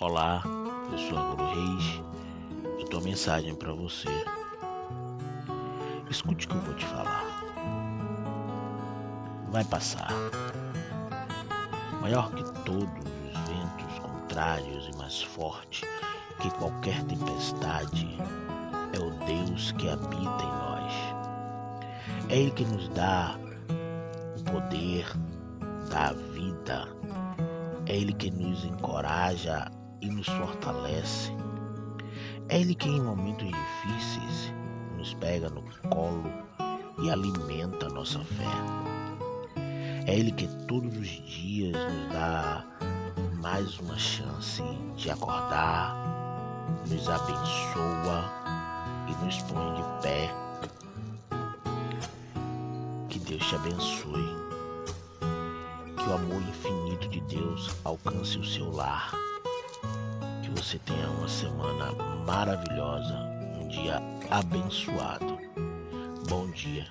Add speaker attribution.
Speaker 1: Olá, eu sou Aguro Reis. Eu tenho uma mensagem para você. Escute o que eu vou te falar. Vai passar. Maior que todos os ventos contrários e mais forte que qualquer tempestade é o Deus que habita em nós. É Ele que nos dá o poder da vida. É Ele que nos encoraja e nos fortalece. É Ele que em momentos difíceis nos pega no colo e alimenta a nossa fé. É Ele que todos os dias nos dá mais uma chance de acordar, nos abençoa e nos põe de pé. Que Deus te abençoe. Que o amor infinito de Deus alcance o seu lar que você tenha uma semana maravilhosa, um dia abençoado. Bom dia.